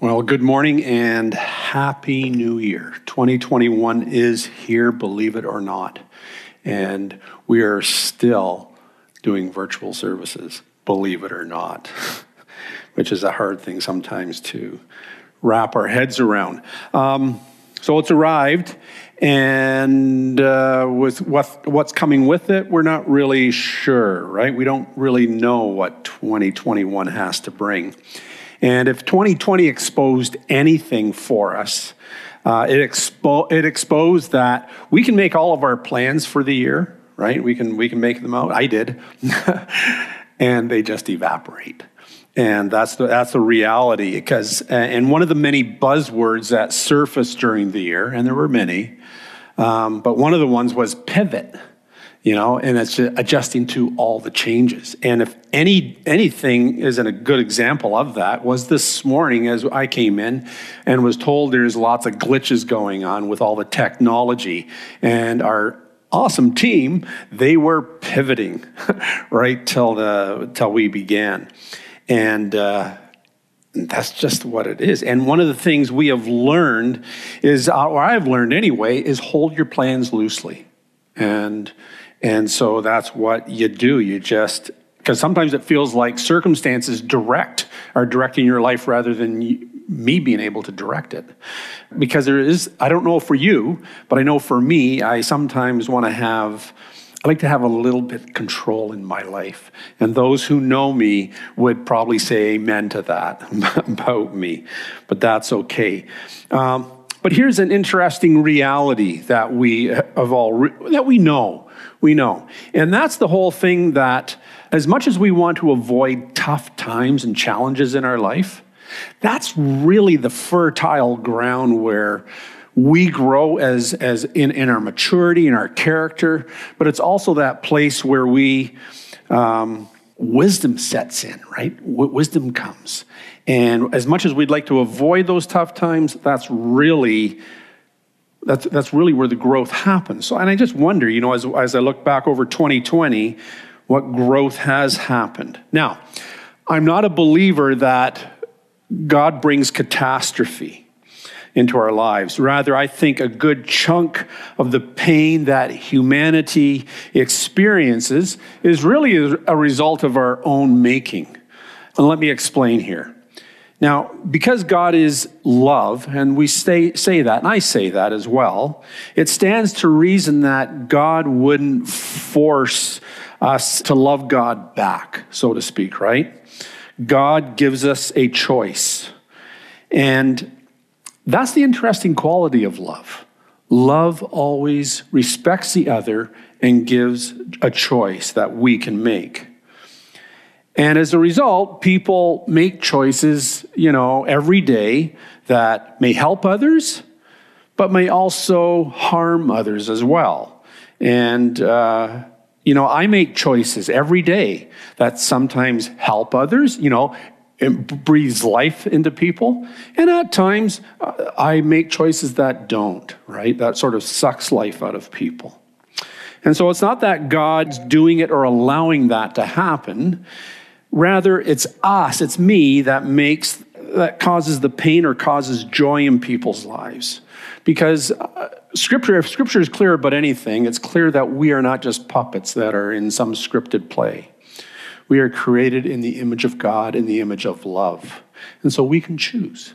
Well, good morning and happy new year. 2021 is here, believe it or not. And we are still doing virtual services, believe it or not, which is a hard thing sometimes to wrap our heads around. Um, so it's arrived, and uh, with what, what's coming with it, we're not really sure, right? We don't really know what 2021 has to bring. And if 2020 exposed anything for us, uh, it, expo- it exposed that we can make all of our plans for the year, right? We can, we can make them out. I did. and they just evaporate. And that's the, that's the reality. Because, and one of the many buzzwords that surfaced during the year, and there were many, um, but one of the ones was pivot you know, and it's adjusting to all the changes. And if any anything isn't a good example of that, was this morning as I came in and was told there's lots of glitches going on with all the technology, and our awesome team they were pivoting right till the till we began, and. Uh, that's just what it is. And one of the things we have learned is, or I've learned anyway, is hold your plans loosely. And and so that's what you do. You just, because sometimes it feels like circumstances direct, are directing your life rather than me being able to direct it. Because there is, I don't know for you, but I know for me, I sometimes want to have, I like to have a little bit control in my life. And those who know me would probably say amen to that about me, but that's okay. Um, but here's an interesting reality that we have all that we know we know. And that's the whole thing that, as much as we want to avoid tough times and challenges in our life, that's really the fertile ground where we grow as, as in, in our maturity, in our character, but it's also that place where we, um, wisdom sets in, right? W- wisdom comes. And as much as we'd like to avoid those tough times, that's really that's, that's really where the growth happens. So, and I just wonder, you know, as, as I look back over 2020, what growth has happened. Now, I'm not a believer that God brings catastrophe into our lives. Rather, I think a good chunk of the pain that humanity experiences is really a result of our own making. And let me explain here. Now, because God is love, and we say, say that, and I say that as well, it stands to reason that God wouldn't force us to love God back, so to speak, right? God gives us a choice. And that's the interesting quality of love. Love always respects the other and gives a choice that we can make. And as a result, people make choices, you know, every day that may help others, but may also harm others as well. And, uh, you know, I make choices every day that sometimes help others, you know, it breathes life into people. And at times, I make choices that don't, right? That sort of sucks life out of people. And so it's not that God's doing it or allowing that to happen. Rather, it's us, it's me that makes, that causes the pain or causes joy in people's lives. Because uh, scripture, if scripture is clear about anything, it's clear that we are not just puppets that are in some scripted play. We are created in the image of God, in the image of love. And so we can choose.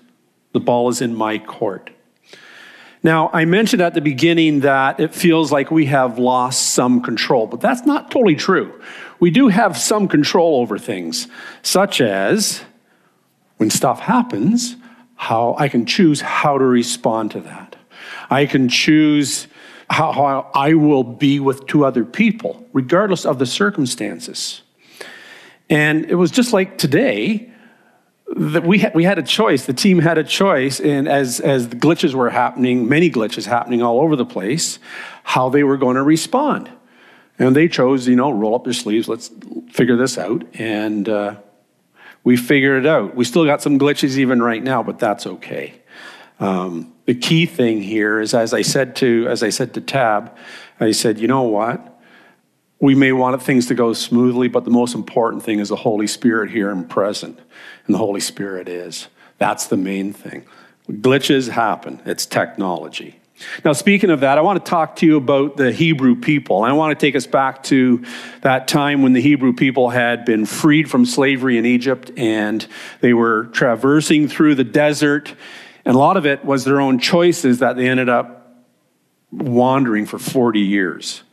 The ball is in my court. Now, I mentioned at the beginning that it feels like we have lost some control, but that's not totally true we do have some control over things, such as when stuff happens, how I can choose how to respond to that. I can choose how, I will be with two other people, regardless of the circumstances. And it was just like today that we had, we had a choice. The team had a choice, and as as the glitches were happening, many glitches happening all over the place, how they were going to respond. And they chose, you know, roll up their sleeves, let's figure this out. And uh, we figured it out. We still got some glitches even right now, but that's okay. Um, the key thing here is, as I said to, as I said to Tab, I said, you know what? We may want things to go smoothly, but the most important thing is the Holy Spirit here and present. And the Holy Spirit is. That's the main thing. Glitches happen, it's technology. Now, speaking of that, I want to talk to you about the Hebrew people. I want to take us back to that time when the Hebrew people had been freed from slavery in Egypt and they were traversing through the desert. And a lot of it was their own choices that they ended up wandering for 40 years.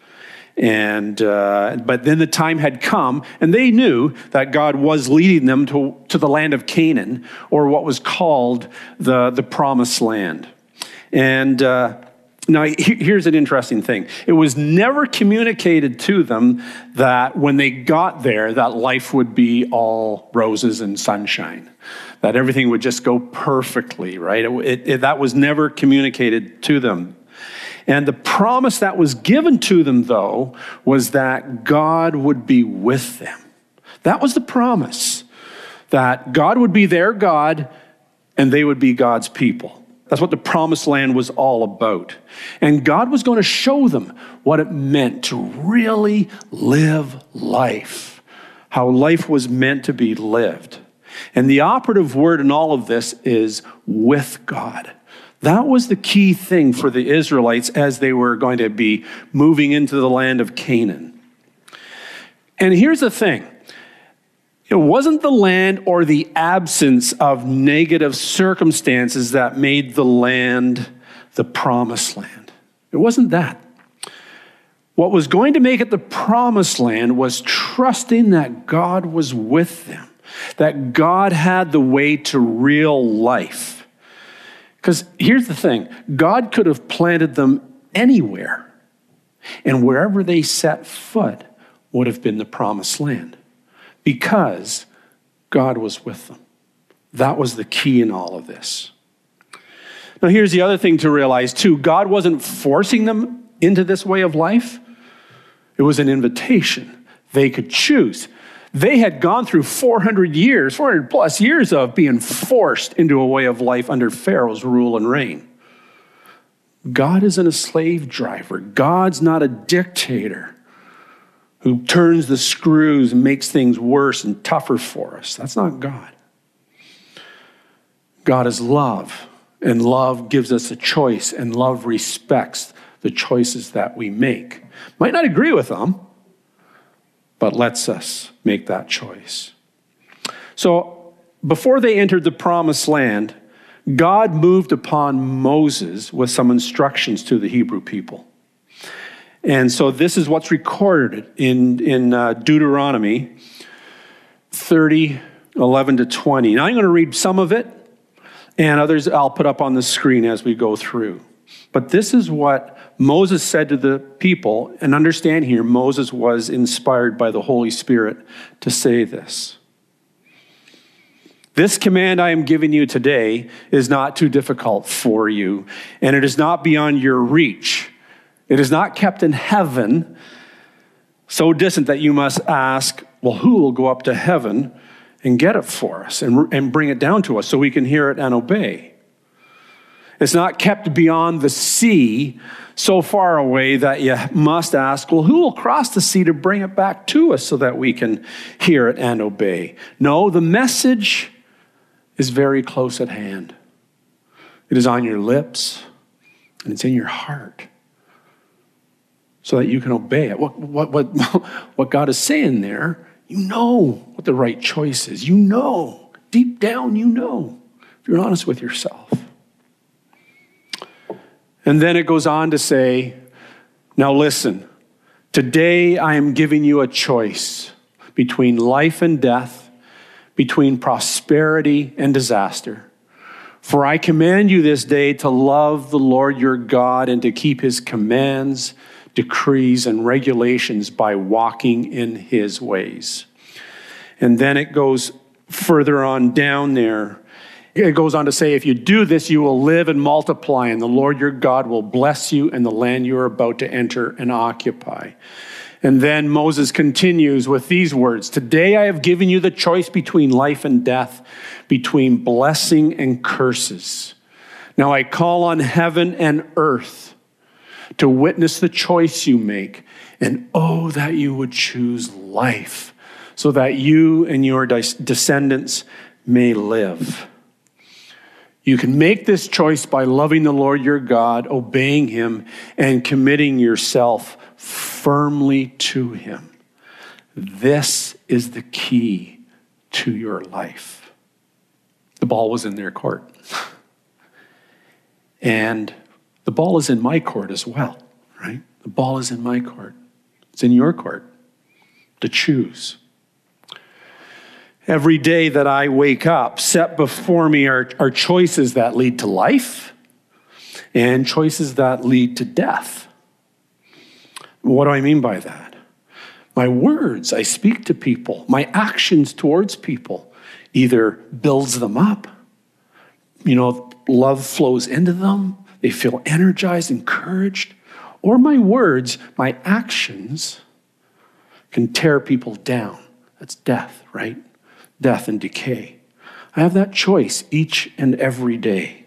And, uh, but then the time had come, and they knew that God was leading them to, to the land of Canaan, or what was called the, the promised land. And uh, now here's an interesting thing it was never communicated to them that when they got there, that life would be all roses and sunshine, that everything would just go perfectly, right? It, it, that was never communicated to them. And the promise that was given to them, though, was that God would be with them. That was the promise that God would be their God and they would be God's people. That's what the promised land was all about. And God was going to show them what it meant to really live life, how life was meant to be lived. And the operative word in all of this is with God. That was the key thing for the Israelites as they were going to be moving into the land of Canaan. And here's the thing it wasn't the land or the absence of negative circumstances that made the land the promised land. It wasn't that. What was going to make it the promised land was trusting that God was with them, that God had the way to real life. Because here's the thing God could have planted them anywhere, and wherever they set foot would have been the promised land because God was with them. That was the key in all of this. Now, here's the other thing to realize too God wasn't forcing them into this way of life, it was an invitation. They could choose. They had gone through 400 years, 400 plus years of being forced into a way of life under Pharaoh's rule and reign. God isn't a slave driver. God's not a dictator who turns the screws and makes things worse and tougher for us. That's not God. God is love, and love gives us a choice, and love respects the choices that we make. Might not agree with them, but lets us make that choice. So, before they entered the promised land, God moved upon Moses with some instructions to the Hebrew people. And so, this is what's recorded in, in uh, Deuteronomy 30, 11 to 20. Now, I'm going to read some of it, and others I'll put up on the screen as we go through. But this is what Moses said to the people, and understand here, Moses was inspired by the Holy Spirit to say this. This command I am giving you today is not too difficult for you, and it is not beyond your reach. It is not kept in heaven, so distant that you must ask, Well, who will go up to heaven and get it for us and, and bring it down to us so we can hear it and obey? It's not kept beyond the sea so far away that you must ask, well, who will cross the sea to bring it back to us so that we can hear it and obey? No, the message is very close at hand. It is on your lips and it's in your heart so that you can obey it. What, what, what, what God is saying there, you know what the right choice is. You know, deep down, you know, if you're honest with yourself. And then it goes on to say, Now listen, today I am giving you a choice between life and death, between prosperity and disaster. For I command you this day to love the Lord your God and to keep his commands, decrees, and regulations by walking in his ways. And then it goes further on down there it goes on to say, if you do this, you will live and multiply, and the Lord your God will bless you in the land you are about to enter and occupy. And then Moses continues with these words Today I have given you the choice between life and death, between blessing and curses. Now I call on heaven and earth to witness the choice you make. And oh, that you would choose life so that you and your descendants may live. You can make this choice by loving the Lord your God, obeying him, and committing yourself firmly to him. This is the key to your life. The ball was in their court. And the ball is in my court as well, right? The ball is in my court. It's in your court to choose. Every day that I wake up, set before me are, are choices that lead to life and choices that lead to death. What do I mean by that? My words I speak to people, my actions towards people either builds them up. You know, love flows into them, they feel energized, encouraged, or my words, my actions can tear people down. That's death, right? Death, and decay. I have that choice each and every day.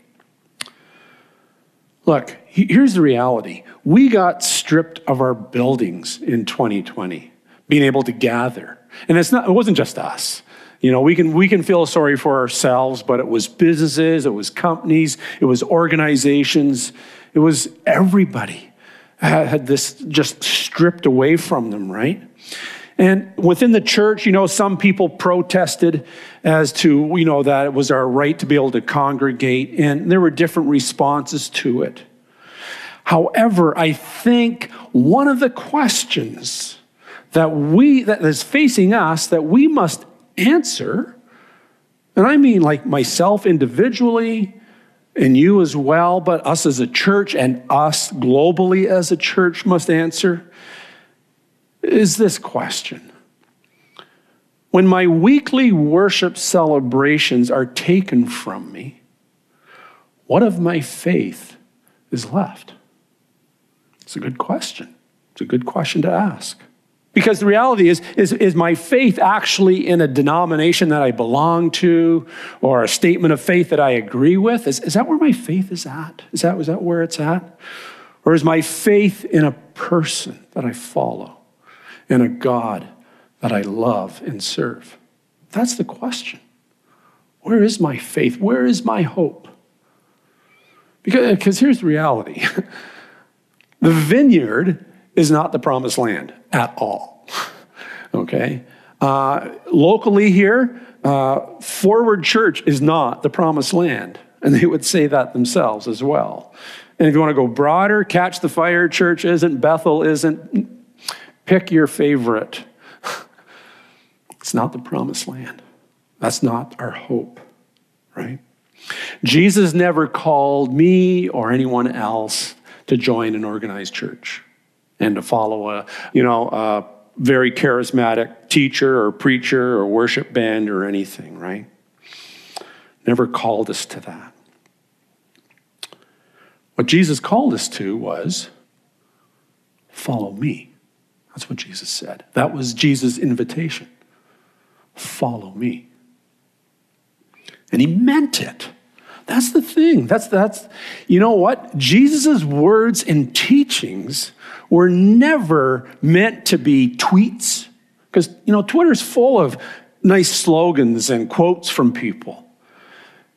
Look, here's the reality. We got stripped of our buildings in 2020, being able to gather. And it's not, it wasn't just us. You know, we can, we can feel sorry for ourselves, but it was businesses, it was companies, it was organizations, it was everybody had this just stripped away from them, right? And within the church, you know, some people protested as to, you know, that it was our right to be able to congregate, and there were different responses to it. However, I think one of the questions that we that is facing us that we must answer, and I mean like myself individually and you as well, but us as a church and us globally as a church must answer is this question When my weekly worship celebrations are taken from me, what of my faith is left? It's a good question. It's a good question to ask. Because the reality is, is, is my faith actually in a denomination that I belong to or a statement of faith that I agree with? Is, is that where my faith is at? Is that, is that where it's at? Or is my faith in a person that I follow? In a God that I love and serve? That's the question. Where is my faith? Where is my hope? Because, because here's the reality the vineyard is not the promised land at all. okay? Uh, locally here, uh, Forward Church is not the promised land. And they would say that themselves as well. And if you want to go broader, Catch the Fire Church isn't, Bethel isn't, Pick your favorite. It's not the promised land. That's not our hope, right? Jesus never called me or anyone else to join an organized church and to follow a, you know, a very charismatic teacher or preacher or worship band or anything, right? Never called us to that. What Jesus called us to was follow me. That's what Jesus said. That was Jesus' invitation. Follow me. And he meant it. That's the thing. That's that's you know what? Jesus' words and teachings were never meant to be tweets. Because you know, Twitter's full of nice slogans and quotes from people.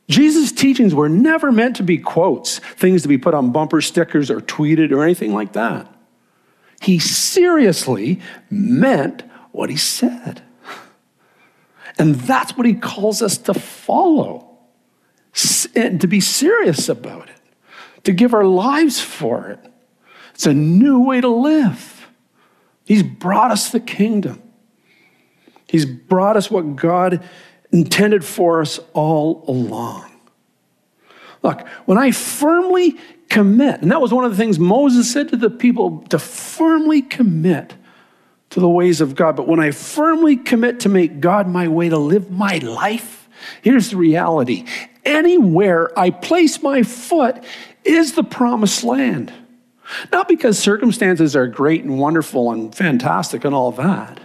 Jesus' teachings were never meant to be quotes, things to be put on bumper stickers or tweeted or anything like that. He seriously meant what he said. And that's what he calls us to follow and to be serious about it, to give our lives for it. It's a new way to live. He's brought us the kingdom, He's brought us what God intended for us all along. Look, when I firmly commit. And that was one of the things Moses said to the people to firmly commit to the ways of God. But when I firmly commit to make God my way to live my life, here's the reality anywhere I place my foot is the promised land. Not because circumstances are great and wonderful and fantastic and all that,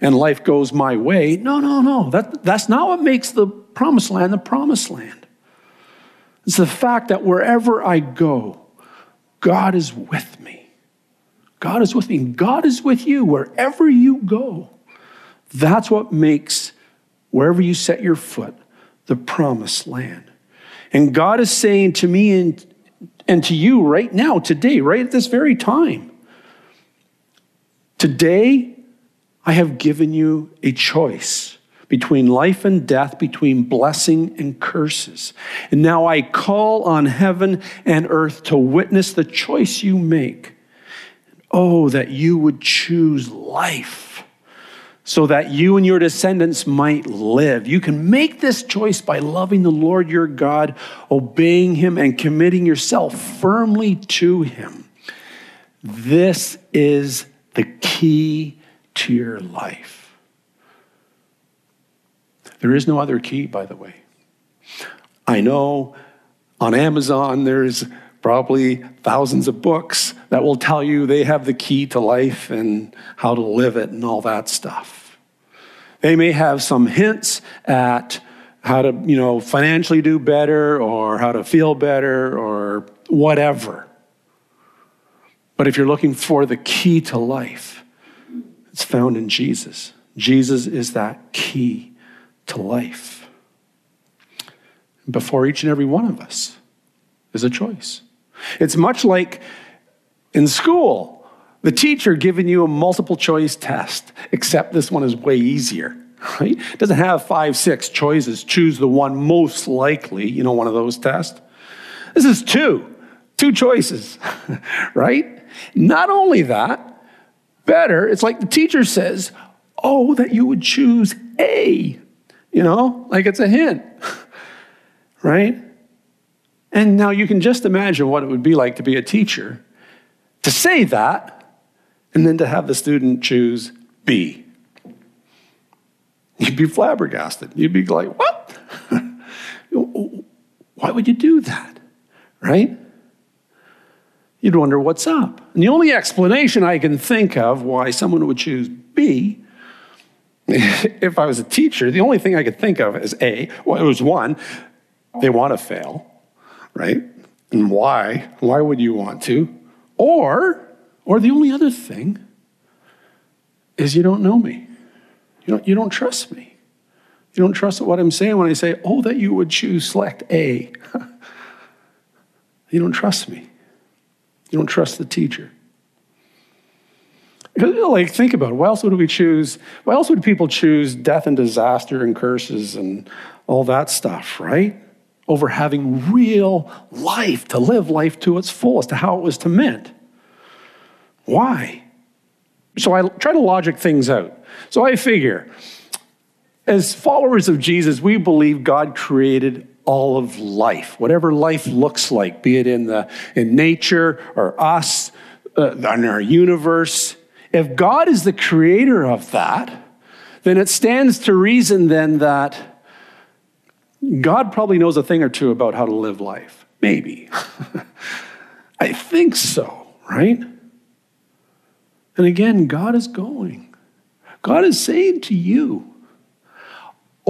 and life goes my way. No, no, no. That, that's not what makes the promised land the promised land. It's the fact that wherever I go, God is with me. God is with me. God is with you wherever you go. That's what makes wherever you set your foot the promised land. And God is saying to me and, and to you right now, today, right at this very time, today I have given you a choice between life and death, between blessing and curses. And now I call on heaven and earth to witness the choice you make. Oh, that you would choose life so that you and your descendants might live. You can make this choice by loving the Lord your God, obeying him, and committing yourself firmly to him. This is the key to your life. There is no other key, by the way. I know on Amazon there's probably thousands of books that will tell you they have the key to life and how to live it and all that stuff. They may have some hints at how to, you know, financially do better or how to feel better or whatever. But if you're looking for the key to life, it's found in Jesus. Jesus is that key to life. Before each and every one of us is a choice. It's much like in school, the teacher giving you a multiple choice test, except this one is way easier, right? It doesn't have five, six choices. Choose the one most likely, you know, one of those tests. This is two, two choices, right? Not only that, better, it's like the teacher says, oh, that you would choose A you know, like it's a hint, right? And now you can just imagine what it would be like to be a teacher, to say that, and then to have the student choose B. You'd be flabbergasted. You'd be like, what? Why would you do that? Right? You'd wonder what's up. And the only explanation I can think of why someone would choose B if I was a teacher, the only thing I could think of is A, well, it was one, they want to fail, right? And why? Why would you want to? Or, or the only other thing is you don't know me. You don't, you don't trust me. You don't trust what I'm saying when I say, oh, that you would choose select A. you don't trust me. You don't trust the teacher. Like, think about it. Why else would we choose? Why else would people choose death and disaster and curses and all that stuff, right? Over having real life, to live life to its fullest, to how it was to meant. Why? So I try to logic things out. So I figure, as followers of Jesus, we believe God created all of life, whatever life looks like, be it in, the, in nature or us, uh, in our universe. If God is the creator of that, then it stands to reason then that God probably knows a thing or two about how to live life. Maybe. I think so, right? And again, God is going. God is saying to you,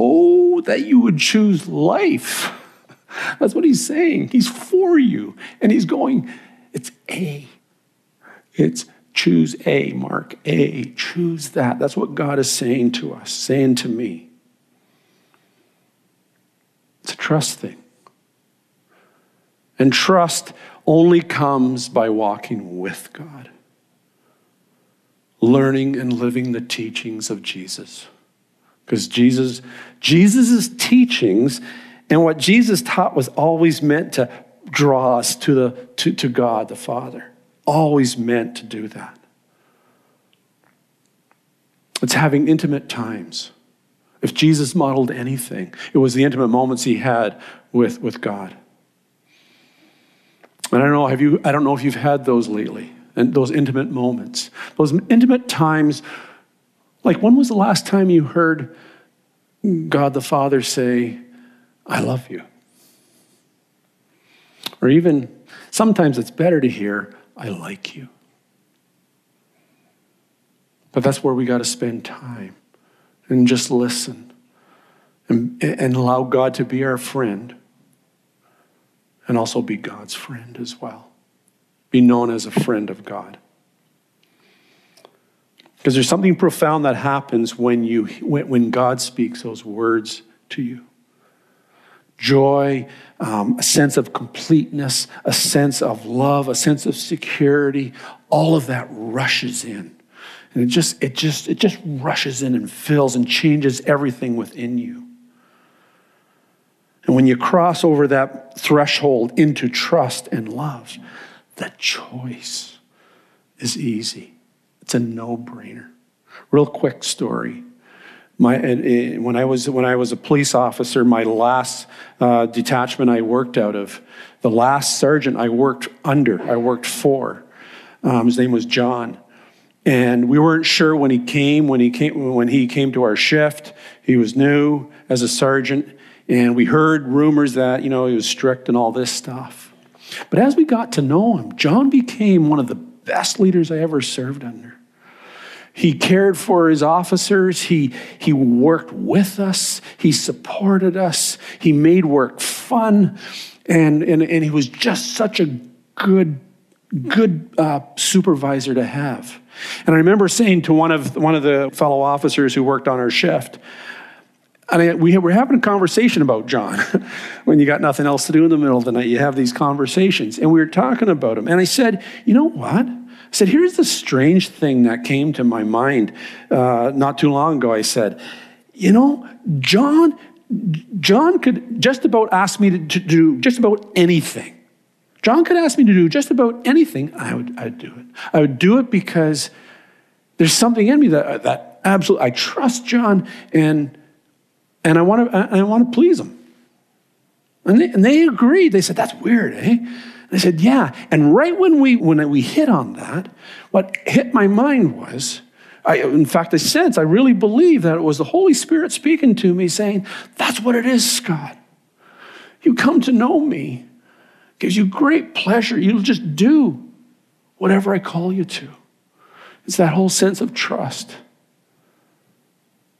Oh, that you would choose life. That's what he's saying. He's for you. And he's going, It's A. It's Choose A, Mark A. Choose that. That's what God is saying to us, saying to me. It's a trust thing. And trust only comes by walking with God, learning and living the teachings of Jesus. Because Jesus, Jesus' teachings and what Jesus taught was always meant to draw us to, the, to, to God the Father always meant to do that. It's having intimate times. If Jesus modeled anything, it was the intimate moments he had with, with God. And I don't know, have you, I don't know if you've had those lately, and those intimate moments. Those intimate times, like when was the last time you heard God the Father say, I love you? Or even sometimes it's better to hear, I like you. But that's where we got to spend time and just listen and, and allow God to be our friend and also be God's friend as well. be known as a friend of God. Because there's something profound that happens when, you, when, when God speaks those words to you joy, um, a sense of completeness, a sense of love, a sense of security. All of that rushes in. And it just, it just, it just rushes in and fills and changes everything within you. And when you cross over that threshold into trust and love, the choice is easy. It's a no-brainer. Real quick story. My, when, I was, when I was a police officer, my last uh, detachment I worked out of, the last sergeant I worked under, I worked for, um, his name was John. And we weren't sure when he came, when he came, when he came to our shift. He was new as a sergeant. And we heard rumors that, you know, he was strict and all this stuff. But as we got to know him, John became one of the best leaders I ever served under. He cared for his officers. He, he worked with us. He supported us. He made work fun. And, and, and he was just such a good, good uh, supervisor to have. And I remember saying to one of, one of the fellow officers who worked on our shift, and I, we were having a conversation about John. when you got nothing else to do in the middle of the night, you have these conversations. And we were talking about him. And I said, you know what? I said, here's the strange thing that came to my mind uh, not too long ago. I said, you know, John, John could just about ask me to, to do just about anything. John could ask me to do just about anything. I would I'd do it. I would do it because there's something in me that, that absolutely, I trust John and, and I want to I want to please him. And they, and they agreed. They said, that's weird, eh? I said, yeah. And right when we, when we hit on that, what hit my mind was, I, in fact, I sense, I really believe that it was the Holy Spirit speaking to me saying, that's what it is, Scott. You come to know me, gives you great pleasure. You'll just do whatever I call you to. It's that whole sense of trust.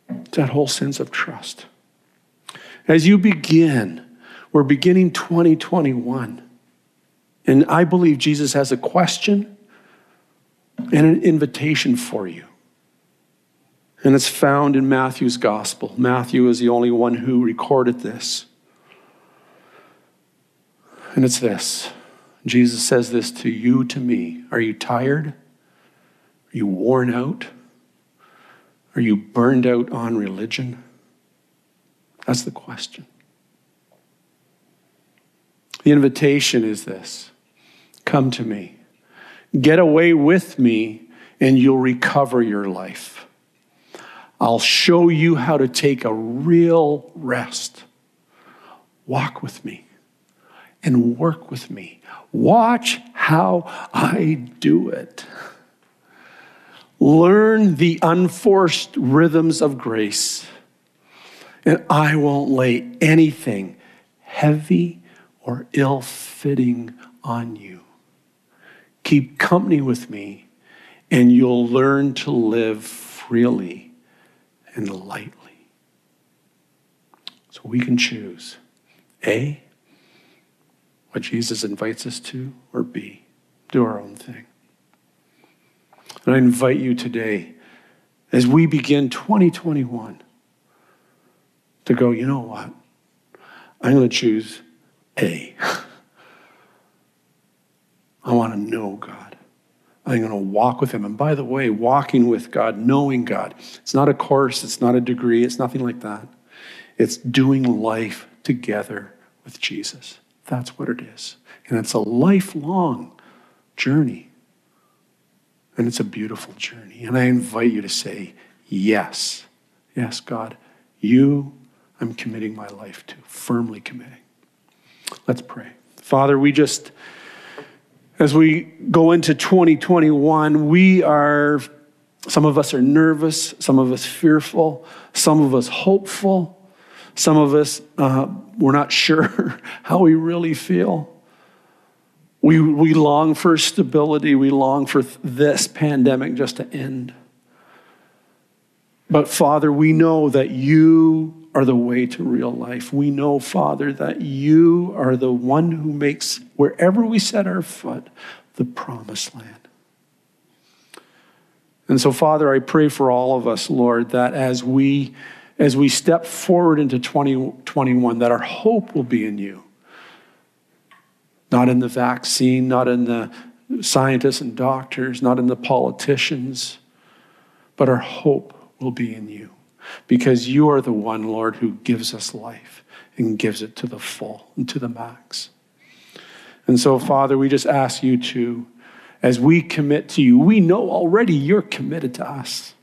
It's that whole sense of trust. As you begin, we're beginning 2021. And I believe Jesus has a question and an invitation for you. And it's found in Matthew's gospel. Matthew is the only one who recorded this. And it's this Jesus says this to you, to me. Are you tired? Are you worn out? Are you burned out on religion? That's the question. The invitation is this Come to me. Get away with me, and you'll recover your life. I'll show you how to take a real rest. Walk with me and work with me. Watch how I do it. Learn the unforced rhythms of grace, and I won't lay anything heavy or ill fitting on you. Keep company with me, and you'll learn to live freely and lightly. So we can choose A, what Jesus invites us to, or B, do our own thing. And I invite you today, as we begin 2021, to go, you know what? I'm going to choose A. I want to know God. I'm going to walk with Him. And by the way, walking with God, knowing God, it's not a course, it's not a degree, it's nothing like that. It's doing life together with Jesus. That's what it is. And it's a lifelong journey. And it's a beautiful journey. And I invite you to say, Yes, yes, God, you I'm committing my life to, firmly committing. Let's pray. Father, we just. As we go into 2021, we are, some of us are nervous, some of us fearful, some of us hopeful, some of us, uh, we're not sure how we really feel. We, we long for stability, we long for this pandemic just to end. But Father, we know that you are the way to real life. We know, Father, that you are the one who makes wherever we set our foot the promised land. And so, Father, I pray for all of us, Lord, that as we as we step forward into 2021, that our hope will be in you. Not in the vaccine, not in the scientists and doctors, not in the politicians, but our hope will be in you. Because you are the one, Lord, who gives us life and gives it to the full and to the max. And so, Father, we just ask you to, as we commit to you, we know already you're committed to us.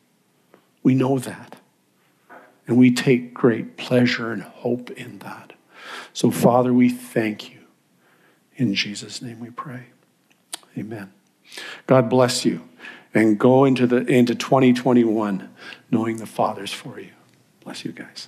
We know that. And we take great pleasure and hope in that. So, Father, we thank you. In Jesus' name we pray. Amen. God bless you. And go into, the, into 2021 knowing the Father's for you. Bless you guys.